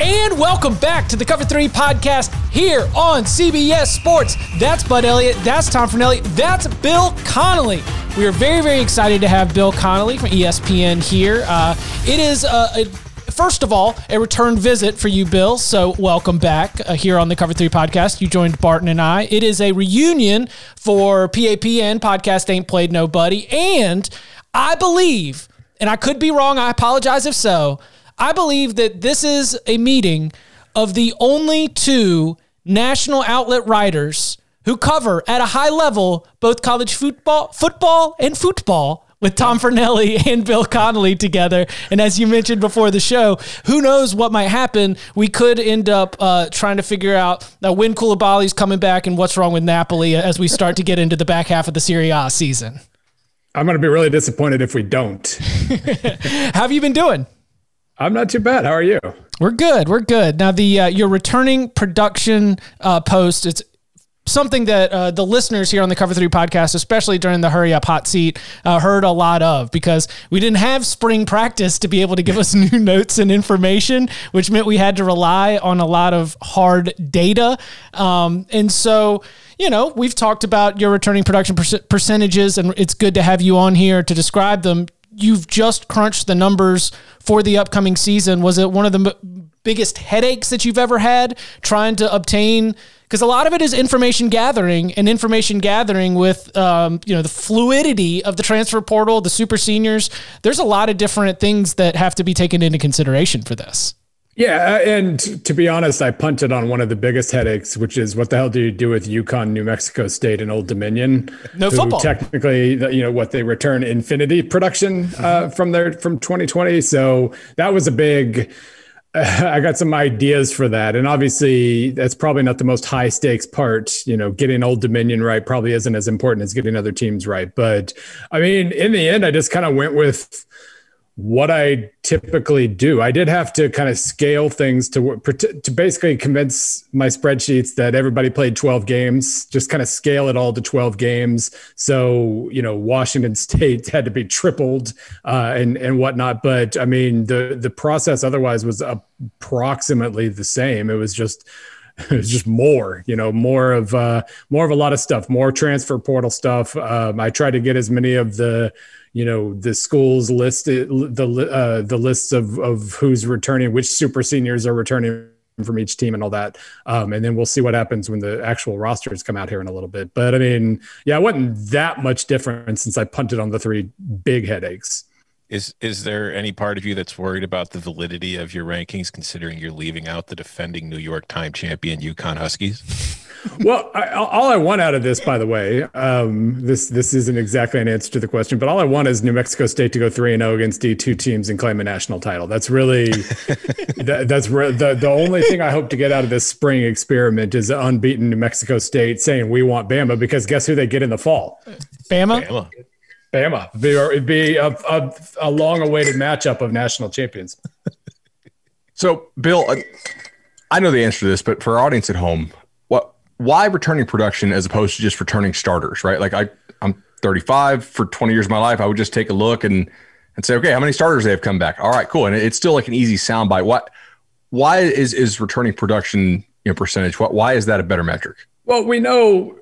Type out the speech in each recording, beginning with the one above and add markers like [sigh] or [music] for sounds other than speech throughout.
And welcome back to the Cover 3 podcast here on CBS Sports. That's Bud Elliott. That's Tom Fornelli. That's Bill Connelly. We are very, very excited to have Bill Connelly from ESPN here. Uh, it is a, a first of all, a return visit for you, Bill. So welcome back uh, here on the Cover Three podcast. You joined Barton and I. It is a reunion for PAPN podcast Ain't Played Nobody, and I believe, and I could be wrong. I apologize if so. I believe that this is a meeting of the only two national outlet writers who cover at a high level both college football, football and football with Tom Fornelli [laughs] and Bill Connelly together. And as you mentioned before the show, who knows what might happen? We could end up uh, trying to figure out uh, when Koulibaly's coming back and what's wrong with Napoli as we start to get into the back half of the Serie A season. I'm going to be really disappointed if we don't. [laughs] How have you been doing? I'm not too bad. How are you? We're good. We're good. Now the uh, your returning production uh, post. It's something that uh, the listeners here on the Cover Three podcast, especially during the Hurry Up Hot Seat, uh, heard a lot of because we didn't have spring practice to be able to give us [laughs] new notes and information, which meant we had to rely on a lot of hard data. Um, and so, you know, we've talked about your returning production per- percentages, and it's good to have you on here to describe them. You've just crunched the numbers for the upcoming season. Was it one of the m- biggest headaches that you've ever had trying to obtain? Because a lot of it is information gathering and information gathering with, um, you know, the fluidity of the transfer portal, the super seniors. There's a lot of different things that have to be taken into consideration for this. Yeah, and to be honest, I punted on one of the biggest headaches, which is what the hell do you do with UConn, New Mexico State, and Old Dominion? No football. Technically, you know what they return Infinity production uh, from their from 2020. So that was a big. [laughs] I got some ideas for that, and obviously that's probably not the most high stakes part. You know, getting Old Dominion right probably isn't as important as getting other teams right. But I mean, in the end, I just kind of went with what I typically do. I did have to kind of scale things to to basically convince my spreadsheets that everybody played 12 games, just kind of scale it all to 12 games. So, you know, Washington State [laughs] had to be tripled uh, and and whatnot. But I mean, the the process otherwise was approximately the same. It was just [laughs] it was just more, you know, more of uh, more of a lot of stuff, more transfer portal stuff. Um, I tried to get as many of the you know the schools listed the uh, the lists of of who's returning, which super seniors are returning from each team and all that. Um, and then we'll see what happens when the actual rosters come out here in a little bit. But I mean, yeah, it wasn't that much different since I punted on the three big headaches. Is is there any part of you that's worried about the validity of your rankings, considering you're leaving out the defending New York Time champion UConn Huskies? Well, I, all I want out of this, by the way, um, this this isn't exactly an answer to the question, but all I want is New Mexico State to go three and zero oh against D two teams and claim a national title. That's really [laughs] that, that's re- the the only thing I hope to get out of this spring experiment is unbeaten New Mexico State saying we want Bama because guess who they get in the fall? Bama. Bama. Bama. It'd be, it'd be a, a, a long awaited matchup of national champions. so, Bill, I know the answer to this, but for our audience at home, why returning production as opposed to just returning starters, right? Like I, I'm 35 for 20 years of my life. I would just take a look and and say, okay, how many starters they have come back? All right, cool. And it's still like an easy soundbite. What, why is is returning production you know, percentage? What, why is that a better metric? Well, we know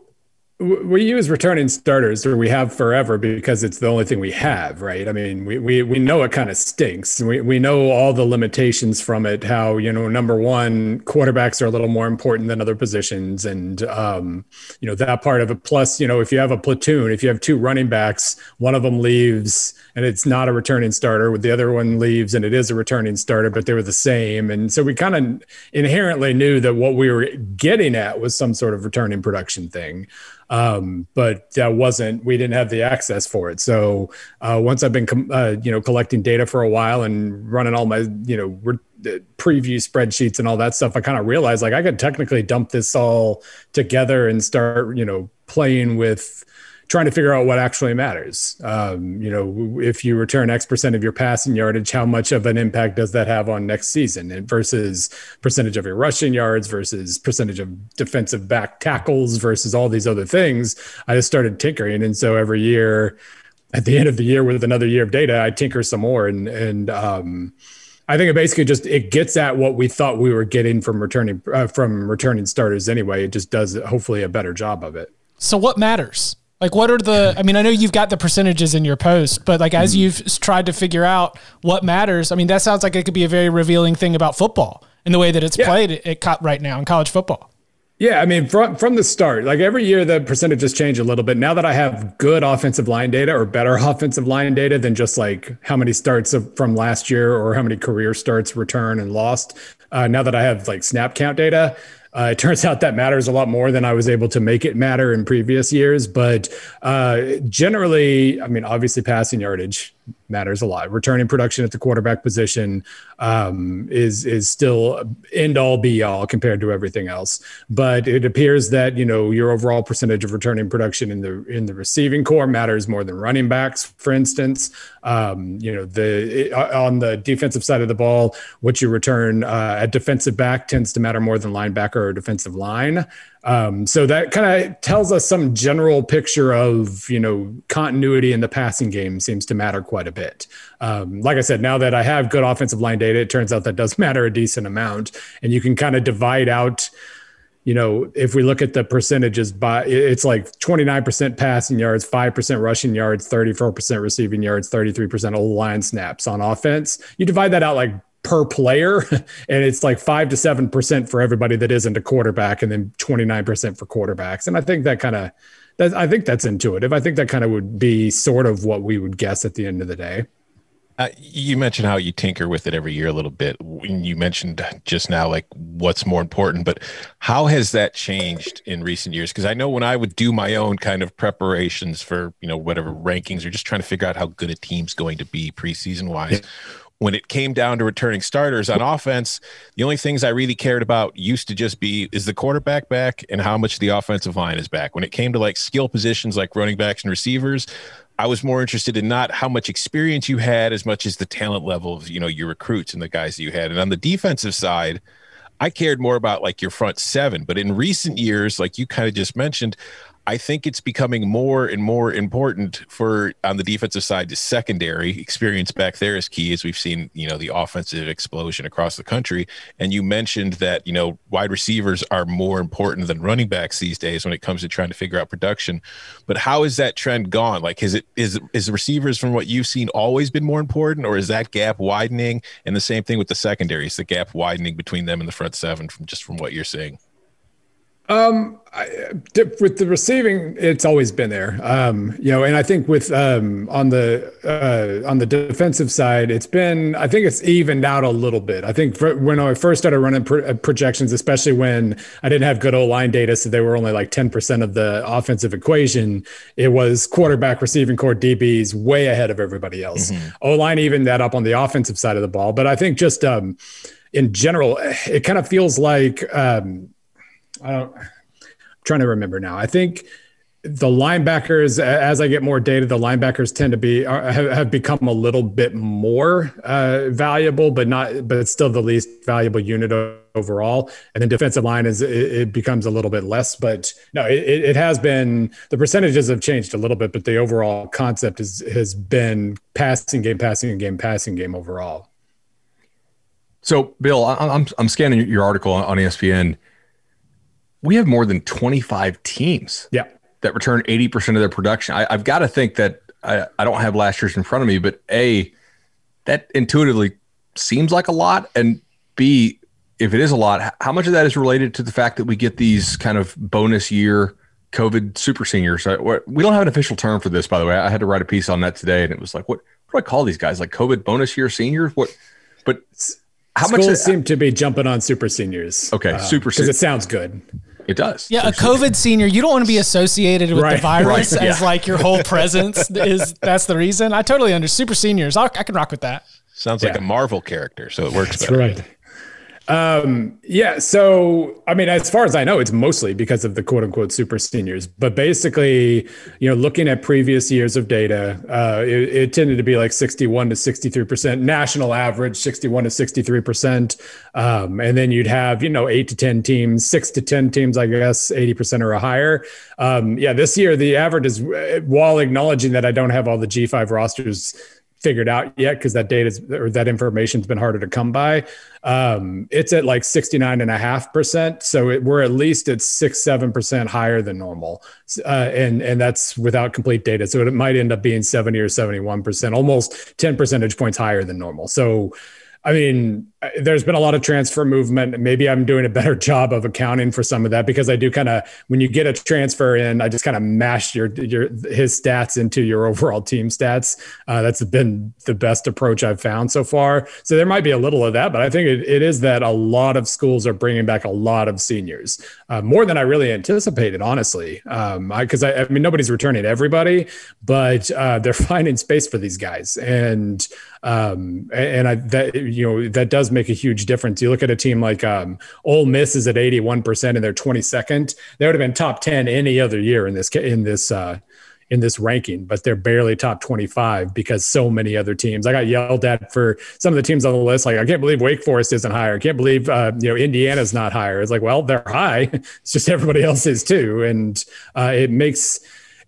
we use returning starters or we have forever because it's the only thing we have right? I mean we we, we know it kind of stinks. We, we know all the limitations from it how you know number one quarterbacks are a little more important than other positions. And um, you know that part of it. Plus you know if you have a platoon if you have two running backs one of them leaves and it's not a returning starter the other one leaves and it is a returning starter but they were the same. And so we kind of inherently knew that what we were getting at was some sort of returning production thing um, but that wasn't we didn't have the access for it. So uh, once I've been com- uh, you know collecting data for a while and running all my you know re- preview spreadsheets and all that stuff, I kind of realized like I could technically dump this all together and start you know playing with trying to figure out what actually matters. Um, you know, if you return X percent of your passing yardage, how much of an impact does that have on next season and versus percentage of your rushing yards versus percentage of defensive back tackles versus all these other things. I just started tinkering. And so every year at the end of the year with another year of data, I tinker some more and, and, um, I think it basically just it gets at what we thought we were getting from returning uh, from returning starters anyway. It just does hopefully a better job of it. So what matters? Like, what are the? I mean, I know you've got the percentages in your post, but like as mm-hmm. you've tried to figure out what matters, I mean, that sounds like it could be a very revealing thing about football in the way that it's yeah. played at, right now in college football. Yeah, I mean, from from the start, like every year, the percentages change a little bit. Now that I have good offensive line data or better [laughs] offensive line data than just like how many starts of, from last year or how many career starts return and lost, uh, now that I have like snap count data, uh, it turns [laughs] out that matters a lot more than I was able to make it matter in previous years. But uh, generally, I mean, obviously, passing yardage matters a lot. Returning production at the quarterback position um, is is still end all be all compared to everything else. But it appears that you know your overall percentage of returning production in the in the receiving corps matters more than running backs, for instance. Um, you know the it, on the defensive side of the ball, what you return uh, at defensive back tends to matter more than linebacker or defensive line. Um, so that kind of tells us some general picture of you know continuity in the passing game seems to matter quite a bit. Um, like I said, now that I have good offensive line data, it turns out that does [laughs] matter a decent amount, and you can kind of divide out. You know, if we look at the percentages by it's like 29% passing yards, 5% rushing yards, 34% receiving yards, 33% O line snaps on offense. You divide that out like per player [laughs] and it's like 5 to 7% for everybody that isn't a quarterback and then 29% for quarterbacks and i think that kind of that i think that's intuitive i think that kind of would be sort of what we would guess at the end of the day uh, you mentioned how you tinker with it every year a little bit. You mentioned just now, like what's more important, but how has that changed in recent years? Because I know when I would do my own kind of preparations for you know whatever rankings or just trying to figure out how good a team's going to be preseason wise. Yeah when it came down to returning starters on offense, the only things I really cared about used to just be is the quarterback back and how much the offensive line is back. When it came to like skill positions like running backs and receivers, I was more interested in not how much experience you had as much as the talent level of, you know, your recruits and the guys that you had. And on the defensive side, I cared more about like your front seven. But in recent years, like you kind of just mentioned, I think it's becoming more and more important for on the defensive side to secondary experience back there is key as we've seen, you know, the offensive explosion across the country. And you mentioned that, you know, wide receivers are more important than running backs these days when it comes to trying to figure out production. But how is that trend gone? Like is it is is receivers from what you've seen always been more important or is that gap widening? And the same thing with the secondary, is the gap widening between them and the front seven from just from what you're seeing? Um, I, with the receiving, it's always been there. Um, you know, and I think with um, on the uh, on the defensive side, it's been. I think it's evened out a little bit. I think for, when I first started running pro- uh, projections, especially when I didn't have good O line data, so they were only like ten percent of the offensive equation. It was quarterback, receiving corps, DBs way ahead of everybody else. Mm-hmm. O line evened that up on the offensive side of the ball, but I think just um, in general, it kind of feels like. Um, I don't, I'm trying to remember now. I think the linebackers, as I get more data, the linebackers tend to be have, have, become a little bit more uh, valuable, but not, but it's still the least valuable unit overall. And then defensive line is it, it becomes a little bit less, but no, it, it has been the percentages have changed a little bit, but the overall concept is has been passing game, passing game, passing game overall. So, Bill, I'm I'm scanning your article on ESPN we have more than 25 teams. Yeah. that return 80% of their production. I, have got to think that I, I don't have last year's in front of me, but A, that intuitively seems like a lot. And B, if it is a lot, how much of that is related to the fact that we get these kind of bonus year COVID super seniors? We don't have an official term for this, by the way. I had to write a piece on that today, and it was like, what, what do I call these guys? Like COVID bonus year seniors? What? But how much Schools much seem to be jumping on super seniors? Okay, uh, super because it sounds good. It does. Yeah, a COVID senior, you don't want to be associated with right, the virus right, as yeah. like your whole presence [laughs] is. That's the reason. I totally understand. Super seniors, I'll, i can rock with that. Sounds yeah. like a Marvel character, so it works. That's better. right. Um, yeah. So, I mean, as far as I know, it's mostly because of the quote unquote super seniors. But basically, you know, looking at previous years of data, uh, it, it, tended to be like 61 to 63%, national average, 61 to 63%. Um, and then you'd have, you know, eight to 10 teams, six to 10 teams, I guess, 80% or higher. Um, yeah, this year, the average is, while acknowledging that I don't have all the G5 rosters figured out yet because that data or that information's been harder to come by. Um, it's at like 69 and a half percent. So it, we're at least at six, 7% higher than normal. Uh, and, and that's without complete data. So it might end up being 70 or 71%, almost 10 percentage points higher than normal. So I mean, there's been a lot of transfer movement. Maybe I'm doing a better [laughs] job of accounting for some of that because I do kind of when you get a transfer in, I just kind of mash your your his stats into your [laughs] overall team stats. Uh, that's been the best approach I've found so far. So there might be a little of that, but I think it, it is that a lot of schools are bringing back a lot of seniors, uh, more than I really anticipated, honestly. Because um, I, I, mean, nobody's returning everybody, but uh, they're [laughs] finding space for these guys and um, and I, that you know that does make a huge difference. You look at a team like um, Ole Miss is at 81 percent and they're 22nd. They would have been top 10 any other year in this in this uh, in this ranking, but they're barely top 25 because so many other teams. I got yelled at for some of the teams on the list. Like I can't believe Wake Forest isn't higher. I can't believe uh, you know Indiana's not higher. It's like well they're high. [laughs] It's just everybody else is too, and uh, it makes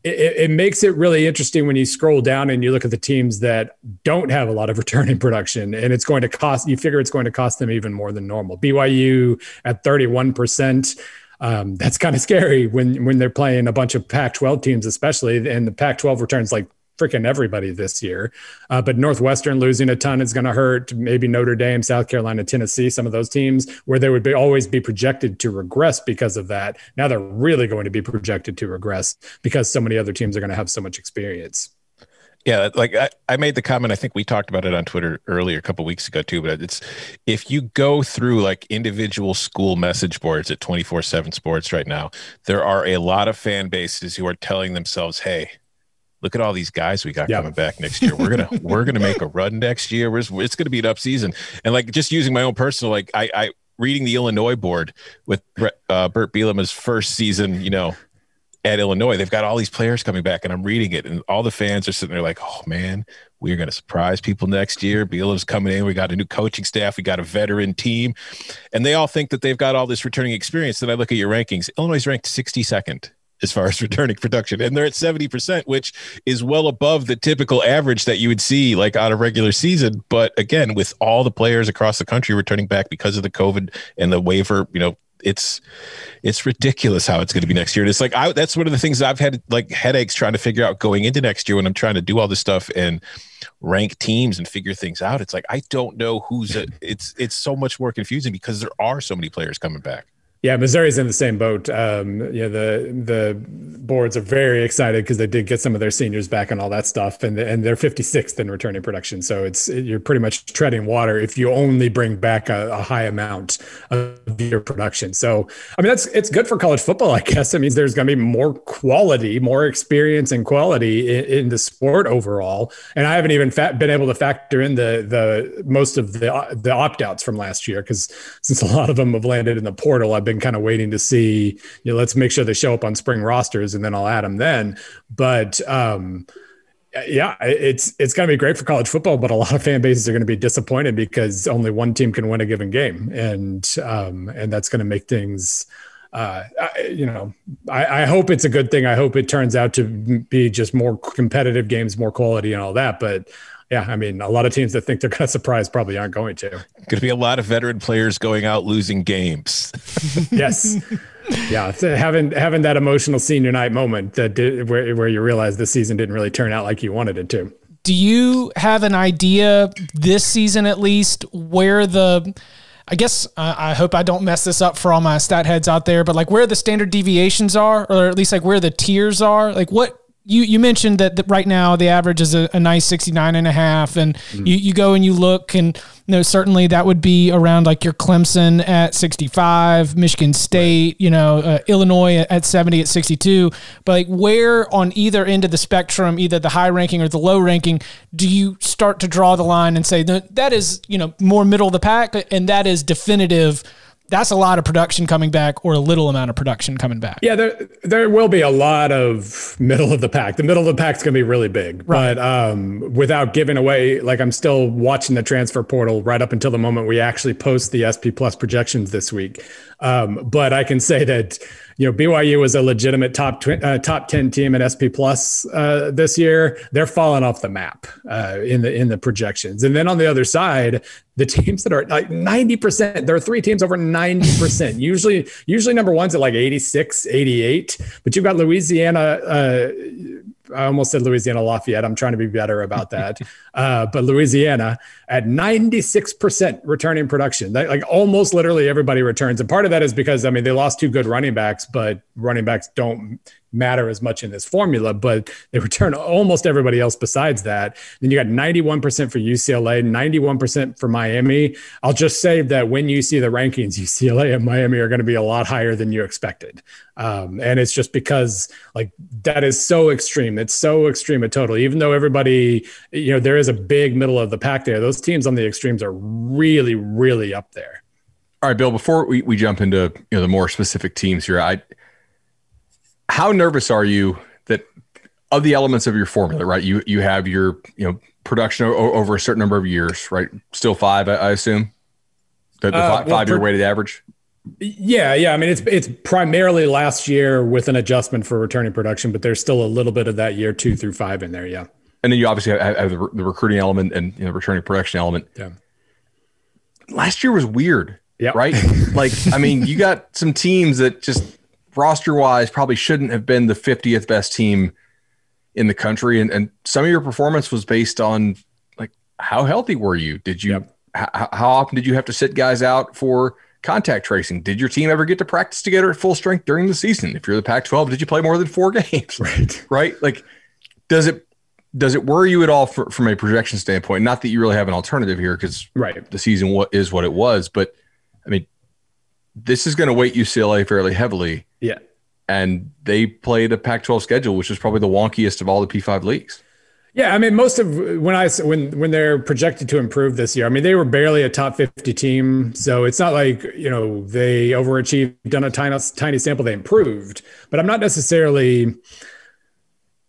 it, it, makes it really interesting when you scroll down and you look at the teams that don't have a lot of [laughs] returning production and it's going to cost you figure it's going to cost them even more than normal. Byu at 31% um, that's kind of scary when when they're playing a bunch of pac 12 teams especially and the pac 12 returns like freaking everybody this year. Uh, but Northwestern losing a ton is going to hurt. Maybe Notre Dame, South Carolina, Tennessee, some of those teams where they would be always be projected to regress because of that. Now they're really going to be projected to regress because so many other teams are going to have so much experience. Yeah, like I, I made the comment. I think we talked about it on Twitter earlier, a couple weeks ago too. But it's if you go through like individual school message boards at twenty four seven Sports right now, there are a lot of fan bases who are telling themselves, "Hey, look at all these guys we got yep. coming back next year. We're gonna we're gonna make a run next year. We're, it's gonna be an up season. And like just using my own personal, like I, I reading the Illinois board with uh, Bret Bielema's first season, you know, at Illinois, they've got all these players coming back, and I'm reading it, and all the fans are sitting there like, "Oh man, we're going to surprise people next year. Bielema's coming in. We got a new coaching staff. We got a veteran team, and they all think that they've got all this returning experience. Then I look at your rankings. Illinois ranked 62nd as far as [laughs] returning production. And they're at 70%, which is well above the typical average that you would see like on a regular season. But again, with all the players across the country returning back because of the COVID and the waiver, you know, it's it's ridiculous how it's going to be next year. And it's like I, that's one of the things I've had like headaches trying to figure out going into next year when I'm trying to do all this stuff and rank teams and figure things out. It's like I don't know who's a, it's it's so much more confusing because there are so many players coming back. Yeah, Missouri's in the same boat. Um, yeah, the the boards are very excited because they did get some of their seniors back and all that stuff, and and they're 56th in returning production. So it's you're pretty much treading water if you only bring back a, a, high amount of your production. So I mean that's it's good for college football, I guess. It means there's going to be more quality, more experience and quality in, in the sport overall. And I haven't even fa- been able to factor in the the most of the the opt outs from last year because since a lot of them have landed in the portal, I've been been kind of waiting to see, you know, let's make sure they show up on spring rosters and then I'll add them then. But um, yeah, it's it's going to be great for college football, but a lot of fan bases are going to be disappointed because only one team can win a given game, and um, and that's going to make things. Uh, you know, I, I, hope it's a good thing. I hope it turns out to be just more competitive games, more quality, and all that. But yeah, I mean, a lot of teams that think they're going to surprise probably aren't going to. Going to be a lot of veteran players going out losing games. [laughs] [laughs] yes. yeah, having having that emotional senior night moment that did, where where you realize the season didn't really turn out like you wanted it to. Do you have an idea this season at least where the I guess uh, I hope I don't mess this up for all my stat heads out there, but like where the standard deviations are, or at least like where the tiers are, like what you, you mentioned that, that right now the average is a, a nice 69 and a half and mm. you, you go and you look and you know certainly that would be around like your Clemson at 65 Michigan State right. you know uh, Illinois at 70 at 62 but like where on either end of the spectrum either the high ranking or the low ranking do you start to draw the line and say that that is you know more middle of the pack and that is definitive that's a lot of production coming back or a little amount of production coming back. Yeah, there there will be a lot of middle of the pack. The middle of the pack is going to be really big, right. but um, without giving away, like I'm still watching the transfer portal right up until the moment we actually post the SP Plus projections this week. Um, but I can say that you know BYU was a legitimate top tw- uh, top ten team at SP Plus uh, this year. They're falling off the map uh, in the in the projections. And then on the other side, the teams that are like ninety percent, there are three teams over ninety percent. [laughs] usually, usually number one's at like 86, 88. But you've got Louisiana uh, I almost said Louisiana Lafayette. I'm trying to be better about that. [laughs] uh, but Louisiana at 96% returning production, like almost literally everybody returns. And part of that is because, I mean, they lost two good running backs, but running backs don't matter as much in this formula, but they return almost everybody else besides that. Then you got 91% for UCLA, 91% for Miami. I'll just say that when you see the rankings, [laughs] UCLA and Miami are going to be a lot higher than you expected. Um, and it's just because like that is so extreme. It's so extreme a total. Even though everybody, you know, there is a big middle of the pack there. Those teams on the extremes are really, really up there. All right, Bill. Before we, we jump into you know the more specific teams here, I how nervous are you that of the elements of your formula, right? You you have your you know production o- over a certain number of years, right? Still five, I, I assume. The, the uh, well, five year weighted average. Yeah, yeah. I mean, it's it's primarily last year with an adjustment for returning production, but there's still a little bit of that year two through five in there. Yeah. And then you obviously have, have the, the, recruiting element and you know returning production element. Yeah. Last year was weird. Yeah. Right. [laughs] like, I mean, you got some teams that just roster wise probably shouldn't have been the 50th best team in the country. And, and some of your performance was based on like, how healthy were you? Did you, yep. h- how often did you have to sit guys out for contact tracing? Did your team ever get to practice together at full strength during the season? If you're the Pac 12, did you play more than four [laughs] games? Right. Right. Like, does it, does it worry you at all for, from a projection standpoint? Not that you really have an alternative here because right. the season what is what it was, but I mean, this is going to weight UCLA fairly heavily. Yeah. And they played a Pac 12 schedule, which is probably the wonkiest of all the P5 leagues. Yeah, I mean, most of when I when when they're projected to improve this year, I mean, they were barely a top fifty team, so it's not like you know they overachieved on a tiny tiny sample. They improved, but I'm not necessarily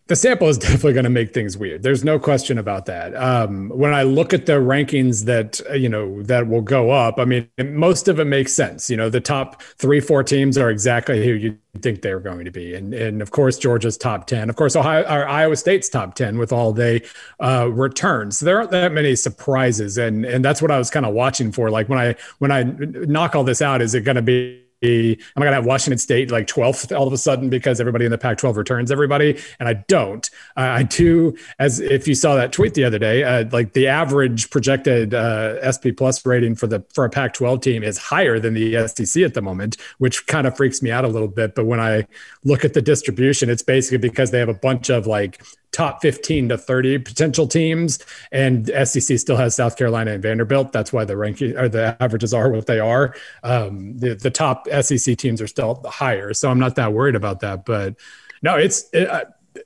the sample is [laughs] definitely going to make things weird. There's no question about that. Um, when I look at the rankings that uh, you know that will go up, I mean, most of it makes sense. You know, the top three, four teams are exactly who you think they're going to be, and and of course Georgia's top ten. Of course, Ohio or Iowa State's top ten with all they uh, returns. So there aren't that many surprises, and and that's what I was kind of watching for. Like when I when I knock all this out, is it going to be am I going to have Washington State like 12th all of a sudden because everybody in the Pac 12 returns everybody? And I don't. Uh, I do, as if you saw that tweet the other day, uh, like the average projected uh, SP plus rating for the for a Pac 12 team is higher than the SEC at the moment, which kind of freaks me out a little bit. But when I look at the distribution, it's basically because they have a bunch of like top 15 to 30 potential teams and SEC still has South Carolina and Vanderbilt. That's why the ranking or the averages are what they are. Um, the, the top SEC teams are still higher so I'm not that worried about that but no it's it,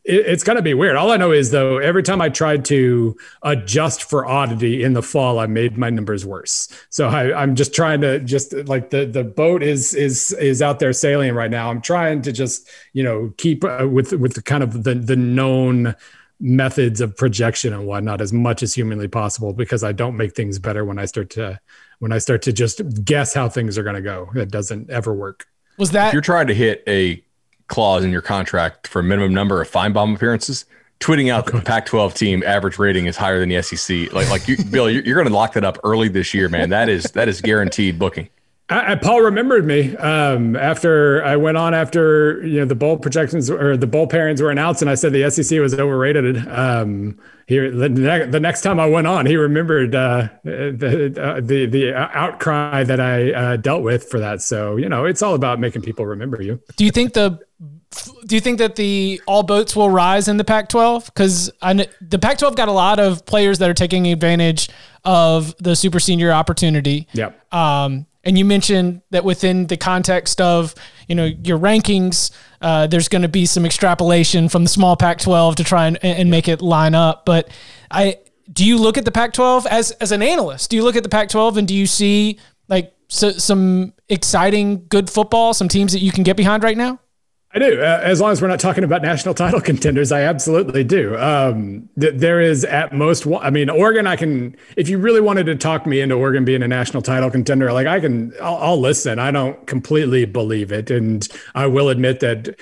it, it's going to be weird. All I know is though, every time I tried to adjust for oddity in the fall, I made my numbers worse. So I, am just trying to just like the the boat is is is out there sailing right now. I'm trying to just you know keep uh, with with the kind of the the known methods of projection and whatnot as much as humanly possible because I don't make things better when I start to when I start to just guess how things are going to go. It doesn't ever work. Was that if you're trying to hit a clause in your contract for a minimum number of Finebaum appearances, tweeting out that the Pac-12 team average rating is higher than the SEC. Like, like you, Bill, you're, you're going to lock that up early this year, man. That is that is guaranteed booking. I, Paul remembered me um, after I went on after you know the bowl projections or the bowl pairings were announced, and I said the SEC was overrated. Um, here, the, the, next time I went on, he remembered uh, the, uh, the the outcry that I uh, dealt with for that. So you know, it's all about making people remember you. Do you think the do you think that the all boats will rise in the Pac-12? Because the Pac-12 got a lot of players that are taking advantage of the super senior opportunity. Yep. Um, and you mentioned that within the context of you know your rankings, uh, there's going to be some extrapolation from the small Pac-12 to try and, and make it line up. But I do you look at the Pac-12 as as an analyst? Do you look at the Pac-12 and do you see like so, some exciting good football, some teams that you can get behind right now? I do. Uh, as long as we're not talking about national [laughs] title contenders, I absolutely do. Um, th- there is at most one, I mean, Oregon, I can, if you really wanted to talk me into Oregon being a national title contender, like I can, I'll, I'll listen. I don't completely believe it. And I will admit that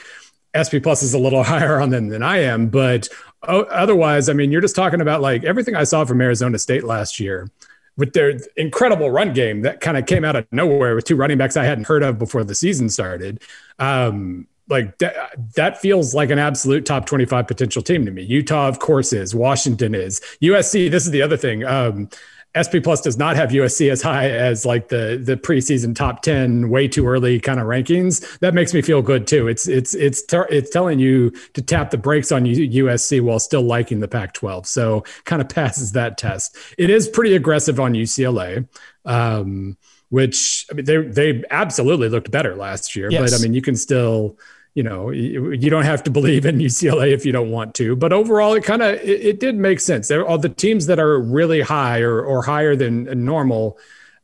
SP Plus is a little [laughs] higher on them than I am. But oh, otherwise, I mean, you're just talking about like everything I saw from Arizona State last year with their incredible run game that kind of came out of nowhere with two running backs I hadn't heard of before the season started. Um, like that, that feels like an absolute top 25 potential team to me. Utah, of course, is. Washington is. USC, this is the other thing. Um, SP Plus does not have USC as high as like the the preseason top 10 way too early kind of rankings. That makes me feel good too. It's it's it's ter- it's telling you to tap the brakes on USC while still liking the Pac-12. So kind of [laughs] passes that test. It is pretty aggressive on UCLA. Um, which I mean, they they absolutely looked better last year, yes. but I mean, you can still you know you, don't have to believe in UCLA if you don't want to. But overall, it kind of it, it, did make sense. All the teams that are really high or or higher than normal.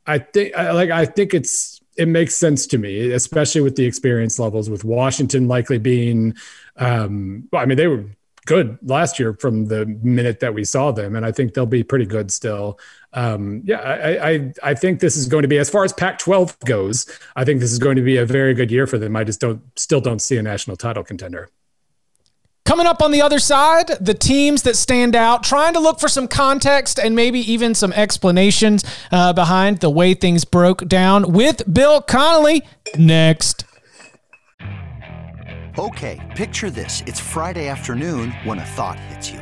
I think like I think it's it makes sense to me, especially with the experience levels. With Washington likely being, um, well, I mean they were good last year from the minute that we saw them, and I think they'll be pretty good still. Um, yeah, I, I, I think this is going to be as far as Pac-12 goes. I think this is going to be a very good year for them. I just don't still don't see a national title contender. Coming up on the other side, the teams that stand out, trying to look for some context and maybe even some explanations uh, behind the way things broke down with Bill Connelly next. Okay, picture this. It's Friday afternoon when a thought hits you.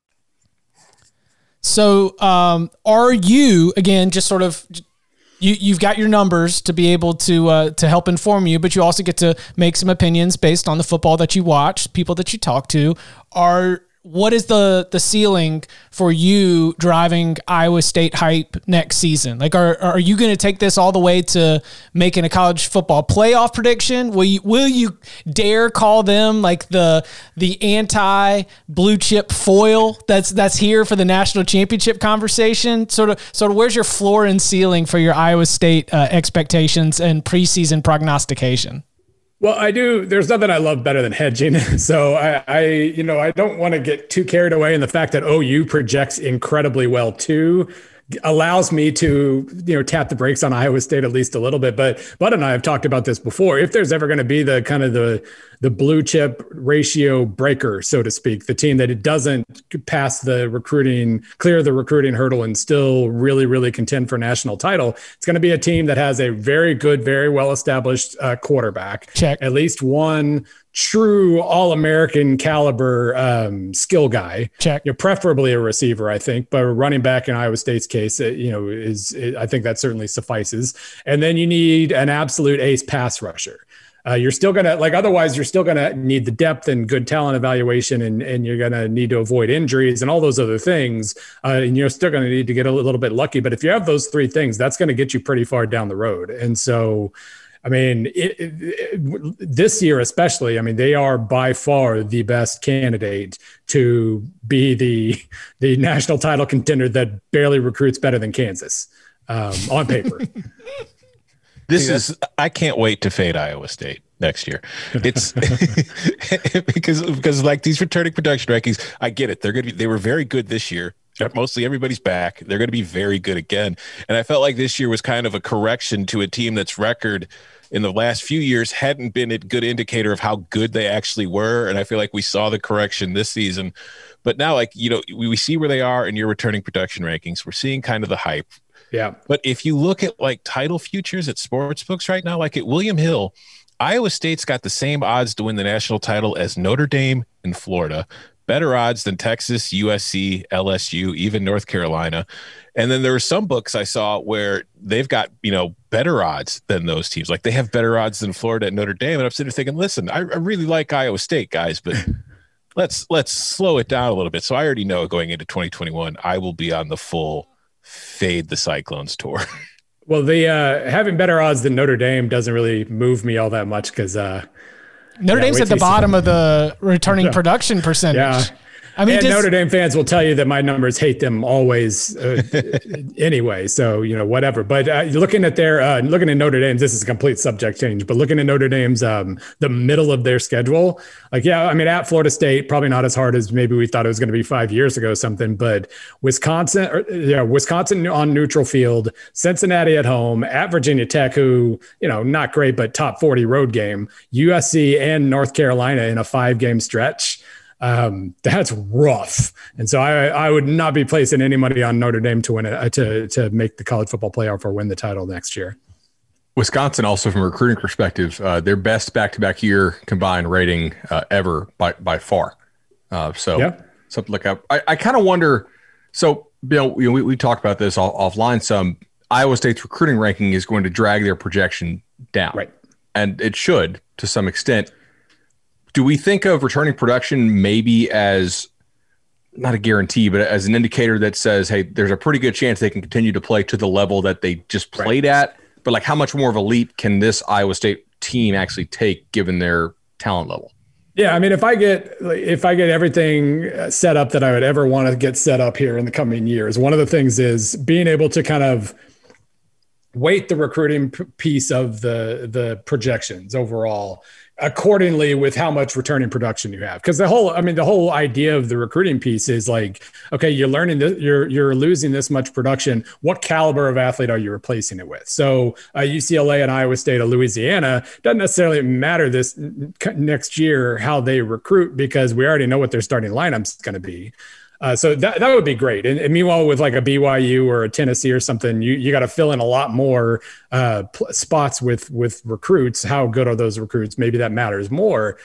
So, um, are you, again, just sort of. You, you've got your numbers to be able to uh, to help inform you, but you also get to make some opinions based on the football that you watch, people that you talk to. Are what is the the ceiling for you driving Iowa State hype next season? Like, are are you going to take this all the way to making a college football playoff prediction? Will you will you dare call them like the the anti blue chip foil that's that's here for the national championship conversation? Sort of sort of where's your floor and ceiling for your Iowa State uh, expectations and preseason prognostication? Well, I do. There's nothing I love better than hedging. [laughs] So I, I you know, I don't want to get too carried away in the fact that OU projects incredibly well too allows me to you know tap the brakes on Iowa State at least a little bit. But Bud and I have talked about this before. If there's ever going to be the kind of the the blue chip ratio breaker, so to speak, the team that it doesn't pass the recruiting, clear the recruiting hurdle, and still really really contend for national title, it's going to be a team that has a very good, very well established uh, quarterback. Check at least one true all American caliber um, skill guy. Check. You know, preferably a receiver, I think, but running back in Iowa State's case, it, you know, is it, I think that certainly suffices. And then you need an absolute ace pass rusher. Uh, you're still gonna like otherwise you're still gonna need the depth and good talent evaluation and, and you're gonna need to avoid injuries and all those other things uh, and you're still gonna need to get a little bit lucky but if you have those three things that's gonna get you pretty far down the road and so I mean, it, it, this year especially, I mean, they are by far the best candidate to be the the national title contender that barely recruits better than Kansas um, on paper. [laughs] This See, is I can't wait to fade Iowa State next year. It's [laughs] [laughs] because because like these returning production rankings, I get it. They're gonna be they were very good this year. Mostly everybody's back. They're going to be very good again. And I felt like this year was kind of a correction to a team that's record in the last few years hadn't been a good indicator of how good they actually were. And I feel like we saw the correction this season. But now, like, you know, we, we see where they are in your returning production rankings. We're seeing kind of the hype. Yeah. But if you look at like title futures at sports books right now, like at William Hill, Iowa State's got the same odds to win the national title as Notre Dame in Florida, better odds than Texas, USC, LSU, even North Carolina. And then there were some books I saw where they've got, you know, better odds than those teams. Like they have better odds than Florida and Notre Dame. And I'm sitting there thinking, listen, I, I really like Iowa State, guys, but [laughs] let's let's slow it down a little bit. So I already know going into 2021, I will be on the full fade the Cyclones tour. [laughs] Well, the uh, having better odds than Notre Dame doesn't really move me all that much because uh, Notre yeah, Dame's at the bottom of the returning production percentage. Yeah. I mean, and Notre Dame fans will tell you that my numbers hate them always uh, anyway. So you know, whatever. But uh, looking at their uh, looking at Notre Dame's, this is a complete subject change. But looking at Notre Dame's um, the middle of their schedule, like yeah, I mean, at Florida State, probably not as hard as maybe we thought it was going to be five years ago, or something. But Wisconsin, or, yeah, Wisconsin on neutral field, Cincinnati at home, at Virginia Tech, who you know not great, but top forty road game, USC and North Carolina in a five game stretch um, that's rough. And so I, I would not be placing any money on Notre Dame to win it, to, to make the college football playoff or win the title next year. Wisconsin also from a recruiting perspective, uh, their best back-to-back year combined rating uh, ever by, by far. Uh, so yeah. something like that. I, I kind of wonder, so Bill, you know, we, we talked about this off, offline some Iowa State's recruiting ranking is going to drag their projection down. Right. And it should to some extent do we think of returning production maybe as not a guarantee, but as an indicator that says, hey, there's a pretty good chance they can continue to play to the level that they just played right. at. But like, how much more of a leap can this Iowa State team actually take given their talent level? Yeah, I mean, if I get if I get everything uh, set up that I would ever want to get set up here in the coming years, one of the things is being able to kind of weight the recruiting piece of the the projections overall accordingly with how much returning production you have. Because the whole i mean the whole idea of the recruiting piece is like okay you're learning that you're you're losing this much production. What caliber of athlete are you replacing it with? So uh, ucla and iowa state or louisiana doesn't necessarily matter this next year how they recruit because we already know what their starting lineup's going to be uh, so that, that would be great. And, and, meanwhile, with like a BYU or a Tennessee or something, you, you got to fill in a lot more uh, pl- spots with with recruits. How good are those recruits? Maybe that matters more.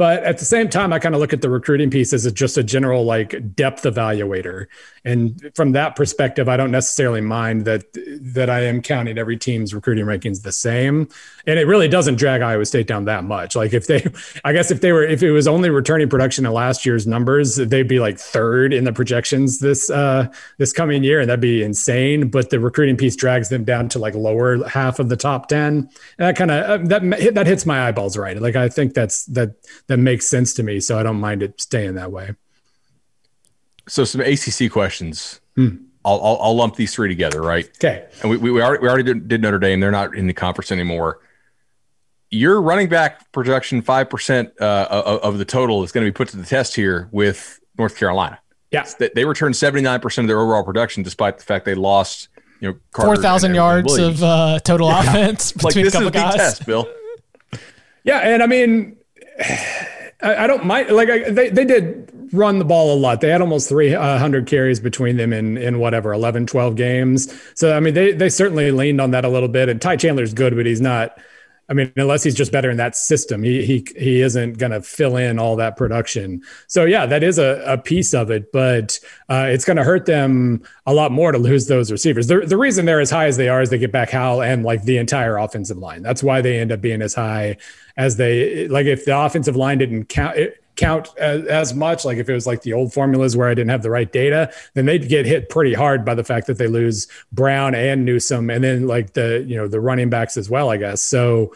But at the same time, I kind of look at the recruiting piece as just a general like depth evaluator. And from that perspective, I don't necessarily mind that that I am counting every team's recruiting rankings the same. And it really doesn't drag Iowa State down that much. Like if they [laughs] I guess if they were if it was only returning production in last year's numbers, they'd be like third in the projections this uh this coming year, and that'd be insane. But the recruiting piece drags them down to like lower half of the top 10. And that kind of uh, that that hits my eyeballs right. Like I think that's that that makes sense to me. So I don't mind it staying that way. So some ACC questions. Hmm. I'll, I'll, I'll lump these three together, right? Okay. And we, we already we already did, did Notre Dame. They're not in the conference anymore. Your running back projection five percent uh, of, of the total is going to be put to the test here with North Carolina. Yeah, they, they returned seventy nine percent of their overall production, despite the fact they lost you know four thousand yards of uh, total yeah. offense [laughs] between like, a couple guys. Test, Bill. yeah, and I mean I, I don't mind. Like I, they they did run the ball a lot. They had almost 300 uh, carries between them in in whatever 11, 12 games. So I mean, they they certainly leaned on that a little bit. And Ty Chandler's good, but he's not. I mean, unless he's just better in that system, he he he isn't going to fill in all that production. So yeah, that is a, a piece of it, but uh, it's going to hurt them a lot more to lose those receivers. The the reason they're as high as they are is they get back Howell and like the entire offensive line. That's why they end up being as high as they like. If the offensive line didn't count. It, count as, as, much. Like if it was like the old formulas where I didn't have the right data, then they'd get hit pretty hard by the fact that they lose Brown and Newsome, and then like the you know the running backs as well. I guess so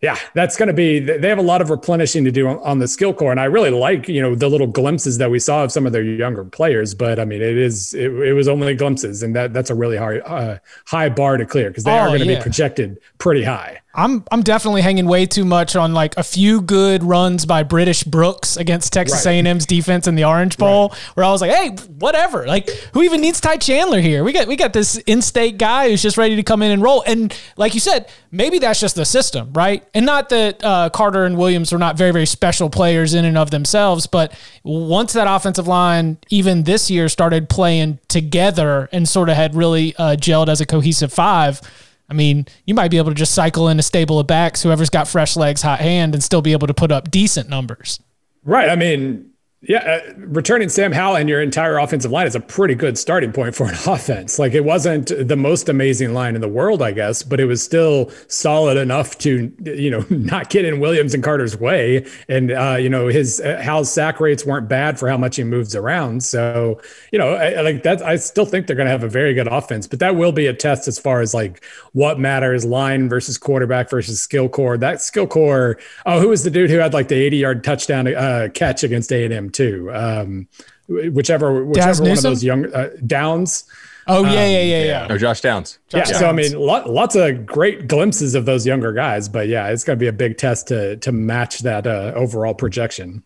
yeah, that's going to be. They have a lot of replenishing to do on, the skill core, and I really like you know the little glimpses that we saw of some of their younger players. But I mean, it is it, it was only glimpses, and that that's a really hard uh, high bar to clear because they oh, are going to yeah. be projected pretty high. I'm I'm definitely hanging way too much on like a few good runs by British Brooks against Texas right. A&M's defense in the Orange Bowl, right. where I was like, hey, whatever. Like, who even needs Ty Chandler here? We got we got this in-state guy who's just ready to come in and roll. And like you said, maybe that's just the system, right? And not that uh, Carter and Williams are not very very special players in and of themselves, but once that offensive line, even this year, started playing together and sort of had really uh, gelled as a cohesive five I mean, you might be able to just cycle in a stable of backs, whoever's got fresh legs, hot hand, and still be able to put up decent numbers. Right. I mean, yeah, uh, returning Sam Howell and your entire offensive line is a pretty good starting point for an [laughs] offense. Like it wasn't the most amazing line in the world, I guess, but it was still solid enough to, you know, [laughs] not get in Williams and Carter's way. And, uh, you know, his uh, Howell's sack rates weren't bad for how much he moves around. So, you know, I, like that, I still think they're going to have a very good offense, but that will be a test as far as like what matters line versus quarterback versus skill corps. That skill corps. Oh, who was the dude who had like the 80 yard touchdown uh, catch against A&M? too. Um, whichever whichever one of those young uh, Downs. Oh yeah, um, yeah, yeah, yeah. No, Josh Downs. Josh yeah, Downs. so I mean, lot, lots of great glimpses of those younger guys, but yeah, it's going to be a big test to to match that uh, overall projection.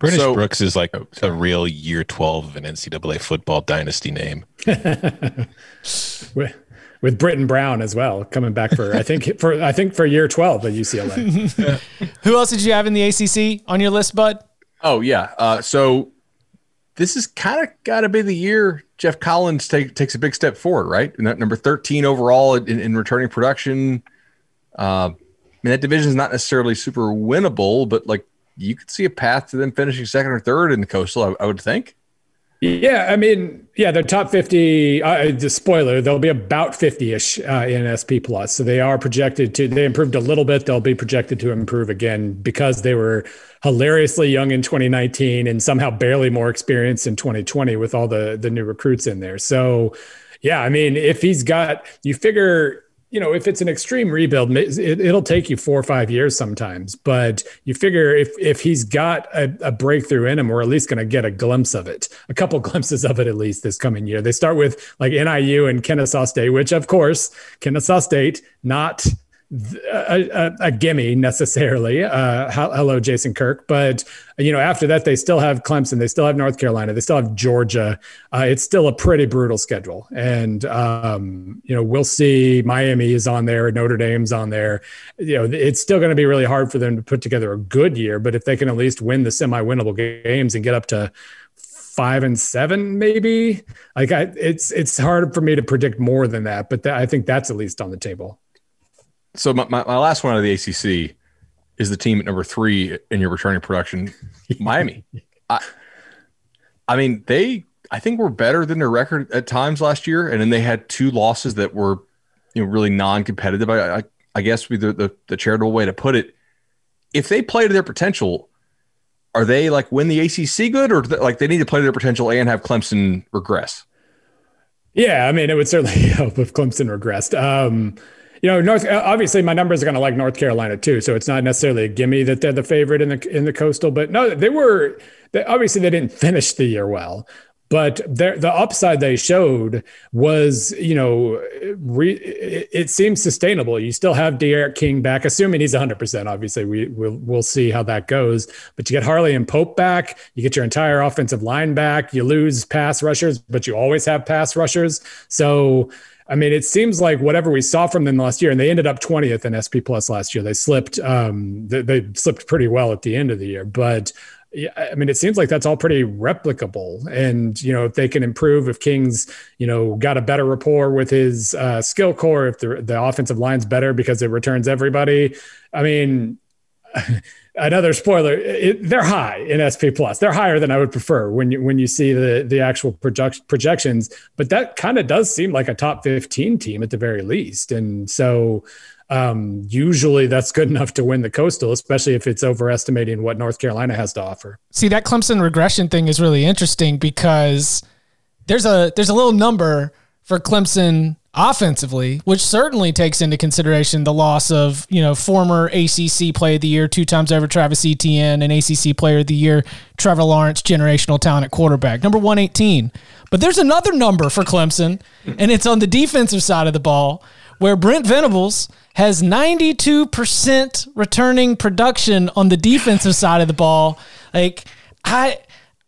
British so, Brooks is like a, a, real year 12 of an NCAA football dynasty name. [laughs] with, with Brittain Brown as well, coming back for I think for I think for year 12 at UCLA. [laughs] Who else did you have in the ACC on your list, Bud? Oh yeah. Uh, so this is kind of got to be the year Geoff Collins take, takes a big step forward, right? Number thirteen overall in, in returning production. Uh, I mean, that division is not necessarily super winnable, but like you could see a path to them finishing second or third in the coastal. I, I would think. Yeah, I mean, yeah, they're top 50. Uh, the spoiler, they'll be about 50 ish uh, in SP Plus. So they are projected to, they improved a little bit. They'll be projected to improve again because they were hilariously young in 2019 and somehow barely more experienced in 2020 with all the, the new recruits in there. So, yeah, I mean, if he's got, you figure you know, if it's an extreme rebuild, it, will take you four or five years sometimes. But you figure if if he's got a, a breakthrough in him, we're at least going to get a glimpse of it, a couple [laughs] glimpses of it at least this coming year. They start with like NIU and Kennesaw State, which of course Kennesaw State not a, a, a gimme necessarily. Uh, hello, Jason Kirk. But you know, after that, they still have Clemson, they still have North Carolina, they still have Georgia. Uh, it's still a pretty brutal schedule, and um, you know, we'll see. Miami is on there, Notre Dame's on there. You know, it's still going to be really hard for them to put together a good year. But if they can at least win the semi-winnable games and get up to five and seven, maybe like I, it's it's hard for me to predict more than that. But th- I think that's at least on the table. So my, my, my, last one out of the ACC is the team at number three in your returning production, [laughs] Miami. I, I mean, they I think were better than their record at times last year, and then they had two losses that were, you know, really non-competitive. I I, I guess would be the, the the charitable way to put it. If they play to their potential, are they like win the ACC good, or like they need to play to their potential and have Clemson regress? Yeah, I mean, it would certainly [laughs] help if Clemson regressed. Um, you know, North uh, obviously my numbers are going to like North Carolina too, so it's not necessarily a gimme that they're the favorite in the in the coastal. But no, they were they, obviously they didn't finish the year well, but the upside they showed was you know re, it, it, seems sustainable. You still have D'Eriq King back, assuming he's 100. percent Obviously, we we'll, we'll see how that goes. But you get Harley and Pope back, you get your entire offensive line back. You lose pass rushers, but you always have pass rushers. So I mean, it seems like whatever we saw from them last year, and they ended up 20th in SP Plus last year. They slipped, um, they, they, slipped pretty well at the end of the year, but yeah, I mean, it seems like that's all pretty replicable. And, you know, if they can improve, if King's, you know, got a better rapport with his uh, skill corps, if the, the offensive line's better because it returns everybody. I mean, [laughs] another spoiler, it, they're high in SP plus. They're higher than I would prefer when you, when you see the, the actual project, projections, but that kind of does seem like a top 15 team at the very least. And so, um, usually that's good enough to win the coastal, especially if it's overestimating what North Carolina has to offer. See, that Clemson regression thing is really interesting because there's a there's a little number for Clemson offensively, which certainly takes into consideration the loss of, you know, former ACC player of the year, two times over Travis Etienne, and ACC player of the year, Trevor Lawrence, generational talent at quarterback, number 118. But there's another number for Clemson, and it's on the defensive side of the ball, where Brent Venables has 92% returning production on the defensive side of the ball. Like I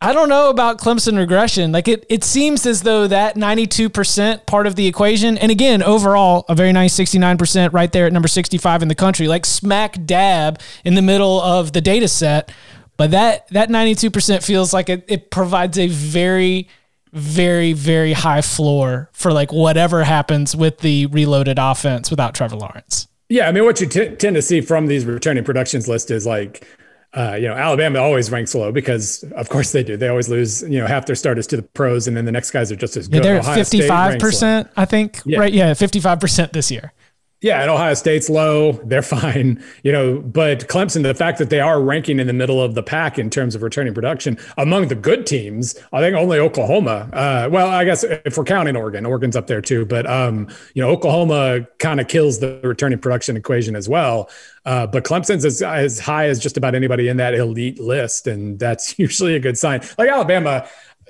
I don't know about Clemson regression. Like it it seems as though that 92% part of the equation and again, overall a very nice 69% right there at number 65 in the country, like smack dab in the middle of the data set. But that that 92% feels like it, it provides a very very, very high floor for like whatever happens with the reloaded offense without Trevor Lawrence. Yeah, I mean, what you t- tend to see from these returning productions list is like, uh, you know, Alabama always ranks low because, of course, they do. They always lose, you know, half their starters to the pros, and then the next guys are just as good. Yeah, they're fifty-five percent, I think. Yeah. Right? Yeah, fifty-five percent this year yeah, and Ohio State's low. They're [laughs] fine, you know. But Clemson, the fact that they are ranking in the middle of the pack in terms of returning production among the good teams, I think only Oklahoma. Uh, well, I guess if we're counting Oregon, Oregon's up there too. But um, you know, Oklahoma kind of kills the returning production equation as well. Uh, but Clemson's as, as high as just about anybody in that elite list, and that's [laughs] usually a good sign. Like Alabama,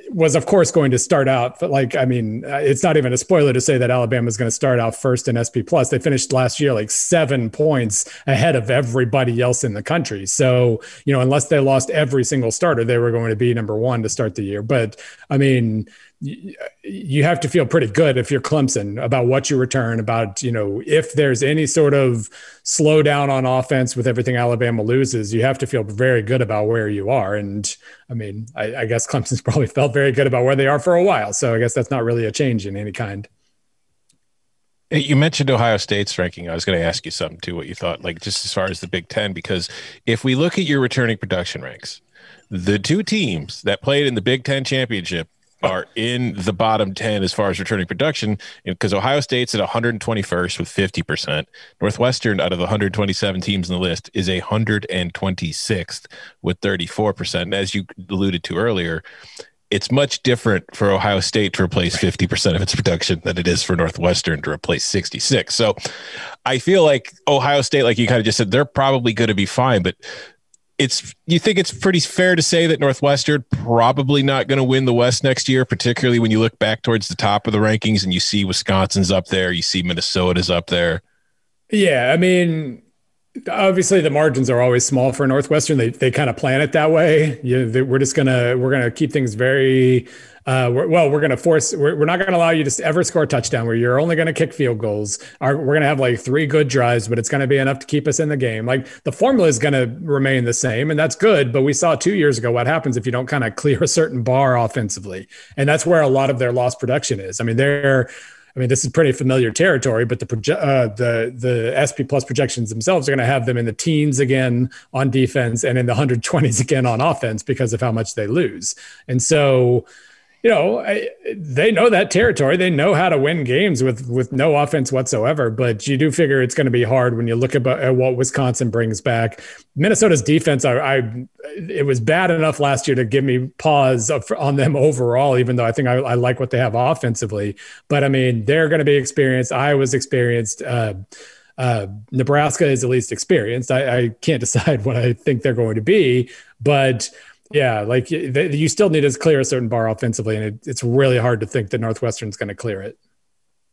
was of course going to start out but like i mean uh, it's not even a spoiler to say that alabama is going to start out first in sp plus. They finished last year like seven points ahead of everybody else in the country. So you know unless they lost every single starter they were going to be number one to start the year. But i mean you have to feel pretty good if you're Clemson about what you return, about, you know, if there's any sort of slowdown on offense with everything Alabama loses, you have to feel very good about where you are. And I mean, I, I guess Clemson's [laughs] probably felt very good about where they are for a while. So I guess that's not really a change in any kind. You mentioned Ohio State's ranking. I was going to ask you something too, what you thought, like just as far as the Big Ten, because if we look at your returning production ranks, the two teams that played in the Big Ten championship are in the bottom 10 as far as returning production because Ohio State's at 121st with 50%. Northwestern, out of the 127 teams in the list, is 126th with 34%. And as you alluded to earlier, it's much different for Ohio State to replace 50% of its production than it is for Northwestern to replace 66. So I feel like Ohio State, like you kind of just said, they're probably going to be fine, but it's you think it's pretty fair to say that Northwestern probably not going to win the West next year, particularly when you look back towards the top of the rankings and you see Wisconsin's up there, you see Minnesota's up there. Yeah, I mean, obviously the margins are always small for Northwestern. They they kind of plan it that way. You know, we're just gonna we're gonna keep things very uh, we're, well, we're going to force, we're, we're not going to allow you to ever score a touchdown where you're only going to kick field goals. Our, we're going to have like three good drives, but it's going to be enough to keep us in the game. Like the formula is going to remain the same, and that's good. But we saw two years ago what happens if you don't kind of clear a certain bar offensively. And that's where a lot of their lost production is. I mean, they're, I mean, this is pretty familiar territory, but the proje- uh, the the SP plus projections themselves are going to have them in the teens again on defense and in the 120s again on offense because of how much they lose. And so, you know, I, they know that territory. They know how to win games with with no offense whatsoever. But you do figure it's going to be hard when you look at, at what Wisconsin brings back. Minnesota's defense, I, I, it was bad enough last year to give me pause on them overall. Even though I think I, I like what they have offensively, but I mean they're going to be experienced. Iowa's experienced. Uh, uh, Nebraska is at least experienced. I, I can't [laughs] decide what I think they're going to be, but yeah, like you still need to clear a certain bar offensively, and it, it's really hard to think that Northwestern's going to clear it.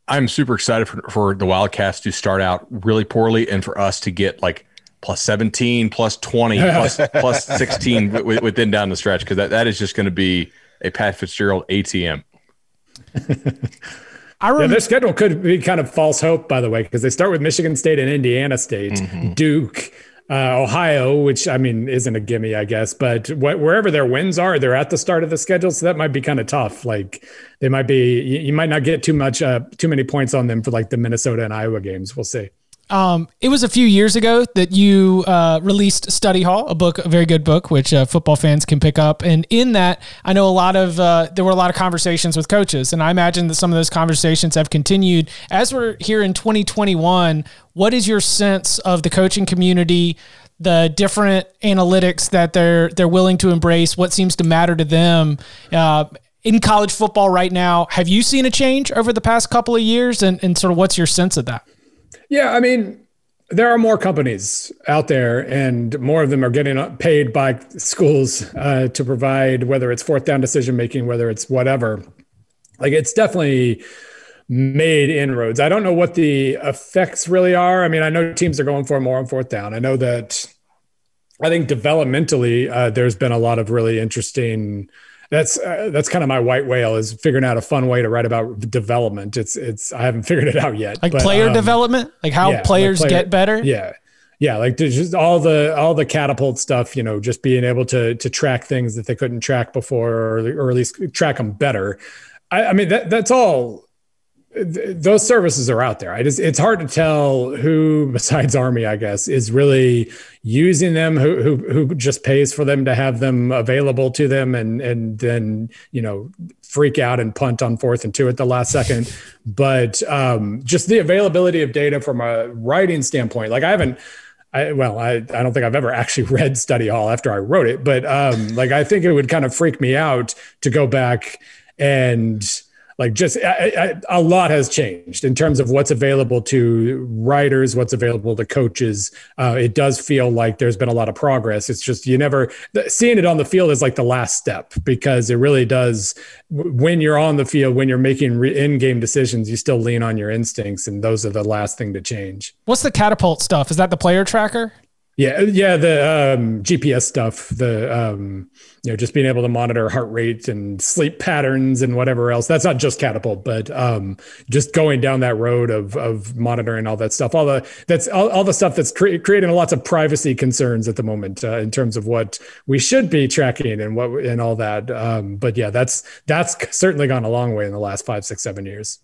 I'm super excited for, for the Wildcats to start out really poorly, and for us to get like plus 17, plus 20, [laughs] plus, plus 16 within down the stretch, because that, that is just going to be a Pat Fitzgerald ATM. I remember- yeah, their schedule could be kind of false hope, by the way, because they start with Michigan State and Indiana State, mm-hmm. Duke, uh, Ohio, which I mean isn't a gimme, I guess, but wh- wherever their wins are, they're at the start of the schedule, so that might be kind of tough. Like they might be, you, you might not get too much, uh, too many points on them for like the Minnesota and Iowa games. We'll see. Um, it was a few years ago that you uh, released Study Hall, a book, a very good book, which uh, football fans can pick up. And in that, I know a lot of uh, there were a lot of conversations with coaches, and I imagine that some of those conversations have continued as we're here in 2021. What is your sense of the coaching community? The different analytics that they're they're willing to embrace, what seems to matter to them, uh, in college football right now. Have you seen a change over the past couple of years, and, and sort of what's your sense of that? Yeah, I mean, there are more companies out there, and more of them are getting paid by schools uh, to provide whether it's fourth down decision making, whether it's whatever. Like it's definitely made inroads. I don't know what the effects really are. I mean, I know teams are going for more on fourth down. I know that. I think developmentally, uh, there's been a lot of really interesting that's uh, that's kind of my white whale is figuring out a fun way to write about development. It's it's I haven't figured it out yet. Like but, player um, development, like how yeah, players like player, get better. Yeah, yeah, like just all the all the catapult stuff. You know, just being able to to track things that they couldn't track before, or, or at least track them better. I, I mean, that that's all those services are out there. I just it's hard to tell who [laughs] besides Army, I guess, is really using them, who who who just pays for them to have them available to them and and then, you know, freak out and punt on fourth and two at the last second. But um, just the availability of data from a writing standpoint, like I haven't I, well, I, I don't think I've ever [laughs] actually read Study Hall after I wrote it, but um, like I think it would kind of freak me out to go back and like just I, I, a lot has changed in terms of what's available to writers what's available to coaches. Uh, it does feel like there's been a lot of progress. It's just you never seeing it on the field is like the last step because it really does when you're on the field when you're making re- in-game decisions you still lean on your instincts and those are the last thing to change. What's the catapult stuff? Is that the player tracker yeah, yeah, the um, GPS stuff, the um, you know, just being able to monitor heart rate and sleep patterns and whatever else. That's not just catapult, but um, just going down that road of of monitoring all that stuff. All the that's all, all the stuff that's cre- creating lots of privacy concerns at the moment uh, in terms of what we should be tracking and what and all that. Um, but yeah, that's that's certainly gone a long way in the last five, six, seven years.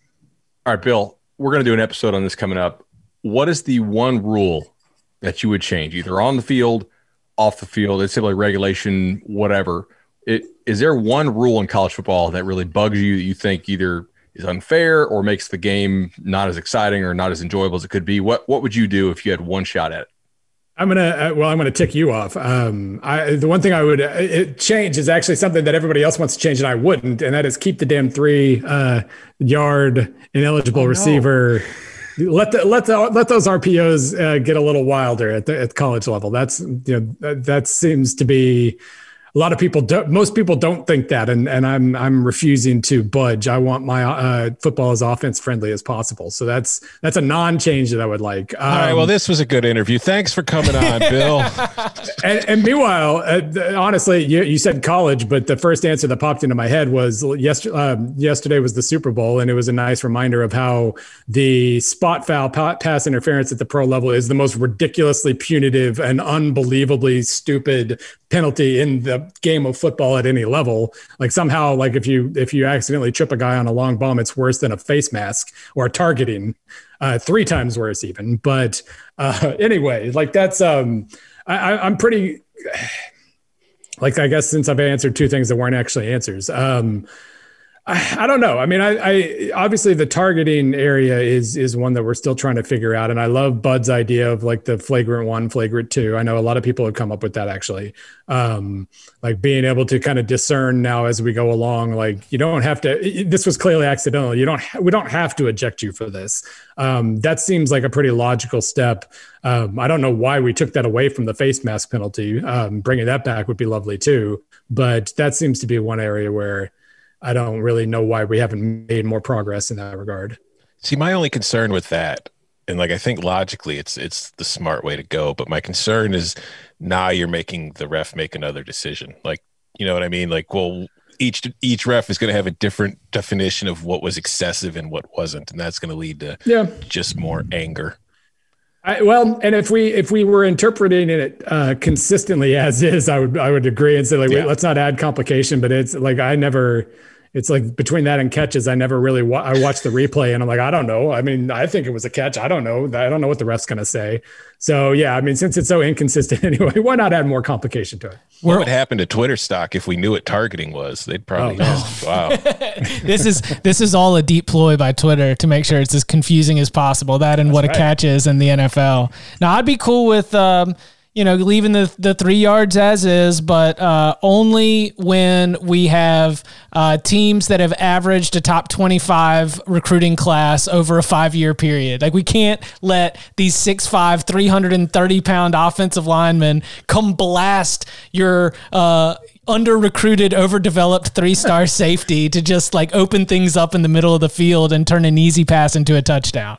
All right, Bill, we're going to do an episode on this coming up. What is the one rule that you would change, either on the field, off the field, it's simply regulation, whatever. It, is there one rule in college football that really bugs you that you think either is unfair or makes the game not as exciting or not as enjoyable as it could be? What what would you do if you had one shot at it? I'm gonna uh, well, I'm gonna tick you off. Um, I, the one thing I would uh, change is actually something that everybody else wants to change and I wouldn't, and that is keep the damn three uh, yard ineligible oh, receiver. No let the, let the, let those RPOs uh, get a little wilder at the at college level. That's you know that, that seems to be a lot of people don't most people don't think that and and i'm i'm refusing to budge. I want my uh, football as offense friendly as possible. So that's that's a non-change that i would like. Um, all right well um, this was a good interview. Thanks for coming on [laughs] bill. And, and, meanwhile uh, honestly you, you said college but the first answer that popped into my head was yesterday um, yesterday was the super bowl and it was a nice reminder of how the spot foul pass interference at the pro level is the most ridiculously punitive and unbelievably stupid penalty in the game of football at any level. Like somehow, like if you if you accidentally trip a guy on a long bomb, it's worse than a face mask or targeting, uh, three times worse even. But uh, [laughs] anyway, like that's um, I, I'm pretty. [sighs] Like I guess since I've answered two things that weren't actually answers, um, I, don't know. I mean, I, I, obviously the targeting area is is one that we're still trying to figure out, and I love Bud's idea of like the flagrant one, flagrant two. I know a lot of people have come up with that actually, um, like being able to kind of discern now as we go along. Like you don't have to. This was clearly accidental. You don't. We don't have to eject you for this. Um, that seems like a pretty logical step. Um, I don't know why we took that away from the face mask penalty. Um, bringing that back would be lovely too, but that seems to be one area where I don't really know why we haven't made more progress in that regard. See, my only concern with that, and like I think logically it's it's the smart way to go, but my concern is now you're making the ref make another decision. Like, you know what I mean? Like, well, each each ref is going to have a different definition of what was excessive and what wasn't, and that's going to lead to yeah. just more anger. I, well, and if we if we were interpreting it uh, consistently as is, I would I would agree and say like, yeah. wait, let's not add complication. But it's like I never it's like between that and catches, I never really wa- I watched the replay and I'm like, I don't know. I mean, I think it was a catch. I don't know. I don't know what the ref's going to say. So yeah, I mean, since it's so inconsistent [laughs] anyway, why not add more complication to it? What would happen to Twitter stock if we knew what targeting was? They'd probably oh, no. [laughs] wow. this is this is all a deep ploy by Twitter to make sure it's as confusing as possible. That and That's what right. a catch is in the NFL. Now, I'd be cool with. Um, you know, leaving the, the three yards as is, but uh, only when we have uh, teams that have averaged a top 25 recruiting class over a five year period. Like, we can't let these 6'5, 330 pound offensive linemen come blast your. Uh, under recruited, overdeveloped three star [laughs] safety to just like open things up in the middle of the field and turn an easy pass into a touchdown.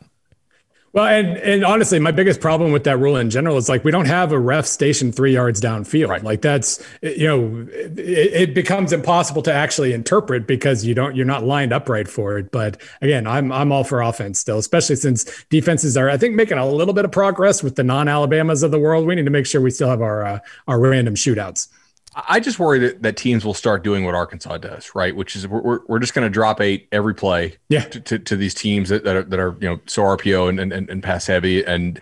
Well, and and honestly, my biggest problem with that rule in general is like we don't have a ref stationed three yards downfield. Right. Like that's you know it, it, becomes impossible to actually interpret because you don't you're not lined up right for it. But again, I'm I'm all for offense still, especially since defenses are I think making a little bit of progress with the non Alabamas of the world. We need to make sure we still have our uh, our random shootouts. I just worry that, that teams will start doing what Arkansas does, right? Which is we're, we're just going to drop eight every play yeah. to, to, to, these teams that, that are, that are, you know, so RPO and, and, and pass heavy. And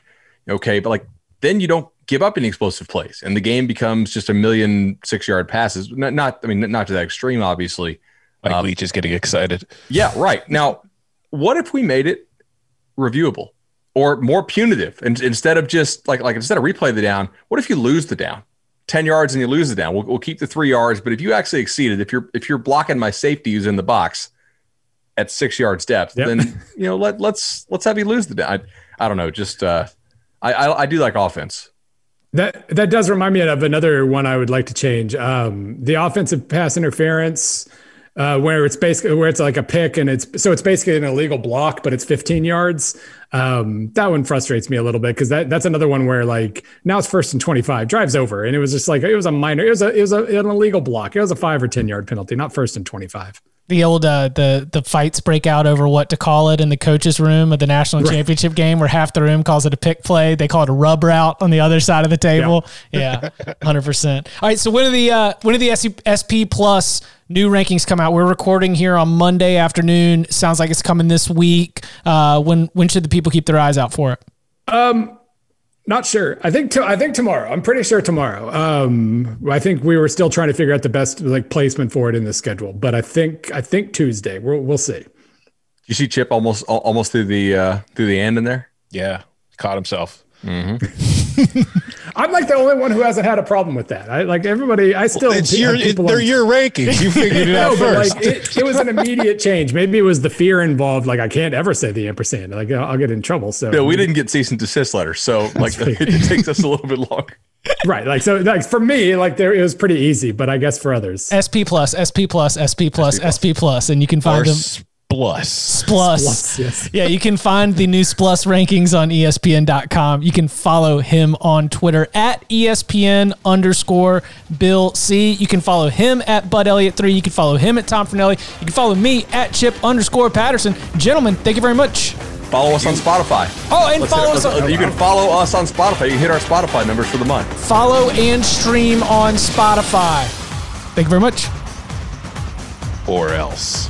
okay, but like then you don't give up any explosive plays and the game becomes just a million six yard passes. Not, not I mean, not to that extreme, obviously. Like um, Leach is getting excited. Yeah, right. Now, what if we made it reviewable or more punitive? And instead of just like, like instead of replay the down, what if you lose the down? 10 yards and you lose it down. We'll, we'll keep the three yards. But if you actually exceeded, if you're if you're blocking my safety who's in the box at six yards depth, yep. then you know let let's let's have you lose the down. I, I don't know. Just uh, I, I, I do like offense. That that does remind me of another one I would like to change. Um, the offensive pass interference uh, where it's basically where it's like a pick and it's so it's basically an illegal block, but it's 15 yards. Um, that one frustrates me a little bit because that, that's another one where like now it's first and 25, drives over, and it was just like it was a minor, it was a it was a, an illegal block. It was a five or 10 yard penalty, not first and 25 the old uh, the the fights break out over what to call it in the coaches room of the national right. championship game where half the room calls it a pick play. They call it a rub route on the other side of the table. Yeah, [laughs] yeah 100% all right so when are the uh, when are the sp plus new rankings come out? We're recording here on monday afternoon. Sounds like it's coming this week. Uh, when when should the people keep their eyes out for it? Um not sure. I think to, I think tomorrow. I'm pretty sure tomorrow. Um, I think we were still trying to figure out the best like placement for it in the schedule, but I think I think Tuesday. We'll we'll see. You see Chip almost almost through the uh, through the end in there. Yeah, caught himself. Mm-hmm. [laughs] [laughs] I'm like the only one who hasn't had a problem with that. I like everybody. I still. Well, it's your, it, they're on, your rankings. You figured it [laughs] out first. Like, it, it, was an immediate change. Maybe it was the fear involved. Like I can't ever say the ampersand. Like I'll get in trouble. So yeah, we didn't get cease and desist letters, so like [laughs] it takes us a little bit longer. right. Like so. Like for me, like there it was pretty easy, but I guess for others, SP plus, SP plus, SP plus, SP plus, and you can find them Splus. Splus. Splus yes. Yeah, you can find the new Splus rankings on ESPN.com. You can follow him on Twitter at ESPN underscore Bill C. You can follow him at Bud Elliott3. You can follow him at Tom Fornelli. You can follow me at Chip underscore Patterson. Gentlemen, thank you very much. Follow us on Spotify. Oh, and let's follow us. On, you can follow us on Spotify. You can hit our Spotify numbers for the month. Follow and stream on Spotify. Thank you very much. Or else.